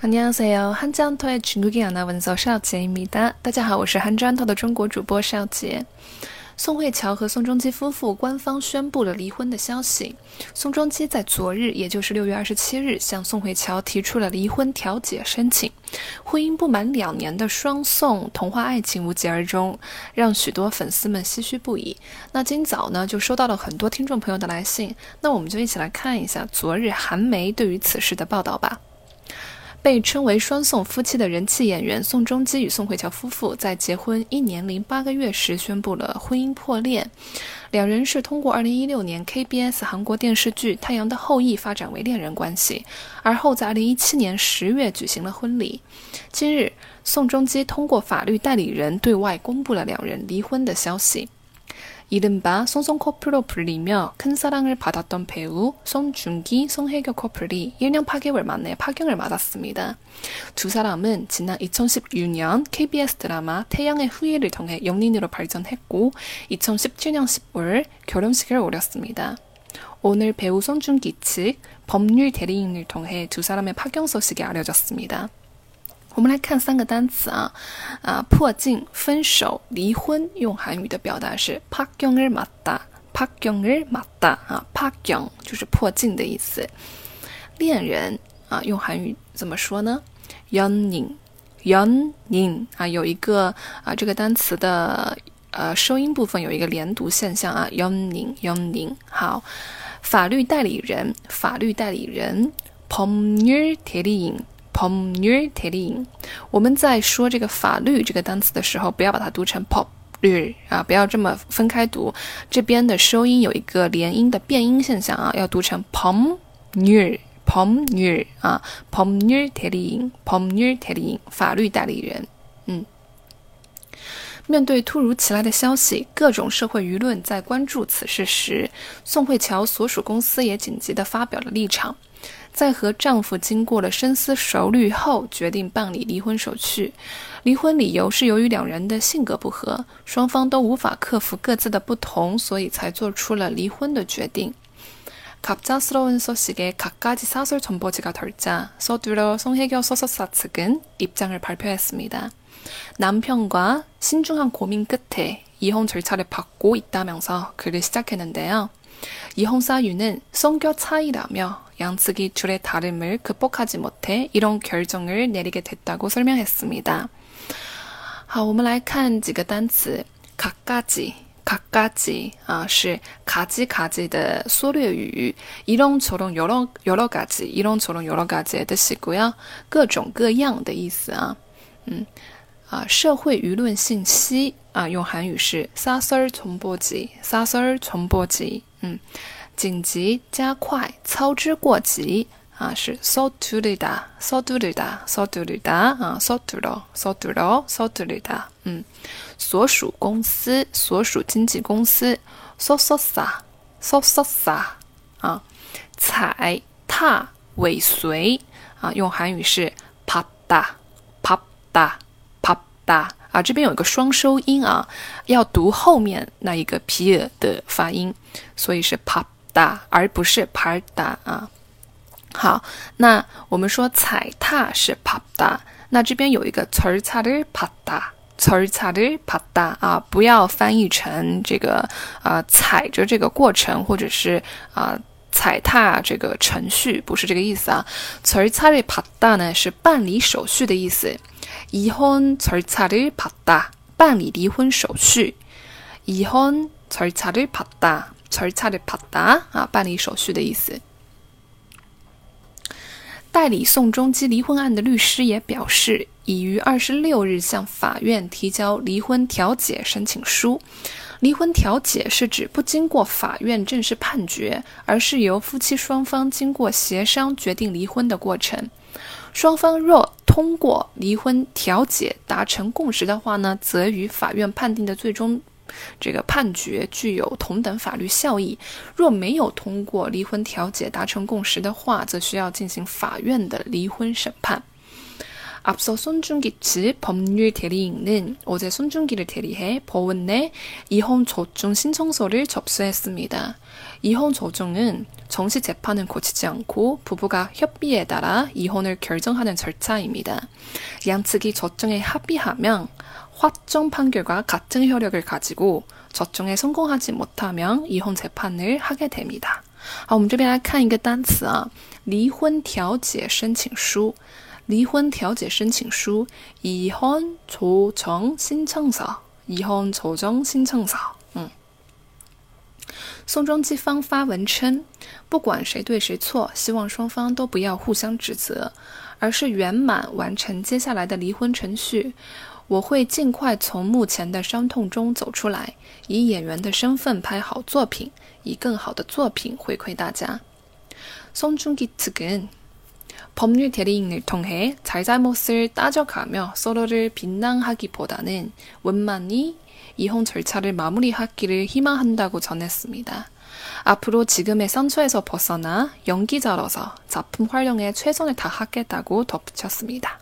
안녕하세요한장터의중국어아나운서邵杰입니다大家好，我是韩砖头的中国主播邵杰。宋慧乔和宋仲基夫妇官方宣布了离婚的消息。宋仲基在昨日，也就是六月二十七日，向宋慧乔提出了离婚调解申请。婚姻不满两年的双宋童话爱情无疾而终，让许多粉丝们唏嘘不已。那今早呢，就收到了很多听众朋友的来信。那我们就一起来看一下昨日韩媒对于此事的报道吧。 被称为“双宋夫妻”的人气演员宋仲基与宋慧乔夫妇，在结婚一年零八个月时宣布了婚姻破裂。两人是通过2016年 KBS 韩国电视剧《太阳的后裔》发展为恋人关系，而后在2017年十月举行了婚礼。今日，宋仲基通过法律代理人对外公布了两人离婚的消息。 이른바 송송 커플로 불리며 큰 사랑을 받았던 배우 송중기, 송혜교 커플이 1년 8개월 만에 파경을 맞았습니다. 두 사람은 지난 2016년 KBS 드라마 태양의 후예를 통해 연인으로 발전했고 2017년 10월 결혼식을 올렸습니다. 오늘 배우 송중기 측 법률 대리인을 통해 두 사람의 파경 소식이 알려졌습니다. 我们来看三个单词啊，啊，破镜、分手、离婚，用韩语的表达是파경을맞 다， 파경을맞다啊，파경就是破镜的意思。恋人啊，用韩语怎么说呢？연 인， 연 인， 啊，有一个啊，这个单词的呃收音部分有一个连读现象啊，연 인， 연 인。 好，法律代理人，法律代理人，법률대리 인。 p o m n u t e l i n 我们在说这个法律这个单词的时候，不要把它读成 pop。律啊，不要这么分开读。这边的收音有一个连音的变音现象啊，要读成 pom nu pom nu 啊，pom nu telling pom nu telling 法律代理人。嗯，面对突如其来的消息，各种社会舆论在关注此事时，宋慧乔所属公司也紧急的发表了立场。在和丈夫经过了深思熟虑后，决定办理离婚手续。离婚理由是由于两人的性格不合，双方都无法克服各自的不同，所以才做出了离婚的决定。갑작스러운소식에갖가지사설전보지가돌자서둘러송혜교소속사측은입장을발표했습니다 남편과신중한고민끝에 이혼절차를받고있다면서글을시작했는데요 이혼 사유는 성격 차이라며 양측이 줄의 다름을 극복하지 못해 이런 결정을 내리게 됐다고 설명했습니다. 好，我们来看几个单词。 각가지, 각가지 啊是 가지가지的 缩略语 이런저런 여러 여러 가지, 이런저런 여러 가지의 뜻이고요. 各种各样的意思啊。嗯 啊，社会舆论信息啊，用韩语是 사설 정보지, 사설 정보지 嗯，紧急、加快、操之过急啊，是 so to the da，so to the da，so to the da 啊，so to the，so to the，so to the da。嗯，所属公司、所属经纪公司，so so sa，so so sa 啊，踩、踏、尾随啊，用韩语是 pa da，pa da，pa 哒。啊，这边有一个双收音啊，要读后面那一个皮尔的发音，所以是 pop 哒，而不是 par 哒啊。好，那我们说踩踏是 pop 哒，那这边有一个词儿擦的 pop 哒，词儿擦的 pop 哒啊，不要翻译成这个啊踩着这个过程，或者是啊踩踏这个程序，不是这个意思啊。词儿擦的 pop 哒呢是办理手续的意思。离婚절차를받 다， 办理离婚手续。离婚절차를받 다， 절차를받다啊，办理手续的意思。 代理宋仲基离婚案的律师也表示，已于二十六日向法院提交离婚调解申请书。离婚调解是指不经过法院正式判决，而是由夫妻双方经过协商决定离婚的过程。双方若通过离婚调解达成共识的话呢，则与法院判定的最终这个判决具有同等法律效益；若没有通过离婚调解达成共识的话，则需要进行法院的离婚审判。앞서손중기측법률대리인은어제손중기를대리해법원내이혼조정신청서를접수했습니다이혼조정은 정시 재판은 고치지 않고 부부가 협의에 따라 이혼을 결정하는 절차입니다. 양측이 저정에 합의하면 확정 판결과 같은 효력을 가지고 저정에 성공하지 못하면 이혼 재판을 하게 됩니다. 好，我们这边来看一个单词啊，离婚调解申请书。离婚调解申请书， 이혼 조정 신청서, 이혼 조정 신청서. 嗯。宋仲基方发文称，不管谁对谁错，希望双方都不要互相指责，而是圆满完成接下来的离婚程序。 我会尽快从目前的伤痛中走出来，以演员的身份拍好作品，以更好的作品回馈大家。宋仲基측은법률대리인을통해잘잘못을따져가며서로를비난하기보다는원만히 이혼 절차를 마무리하기를 희망한다고 전했습니다. 앞으로 지금의 상처에서 벗어나 연기자로서 작품 활용에 최선을 다하겠다고 덧붙였습니다.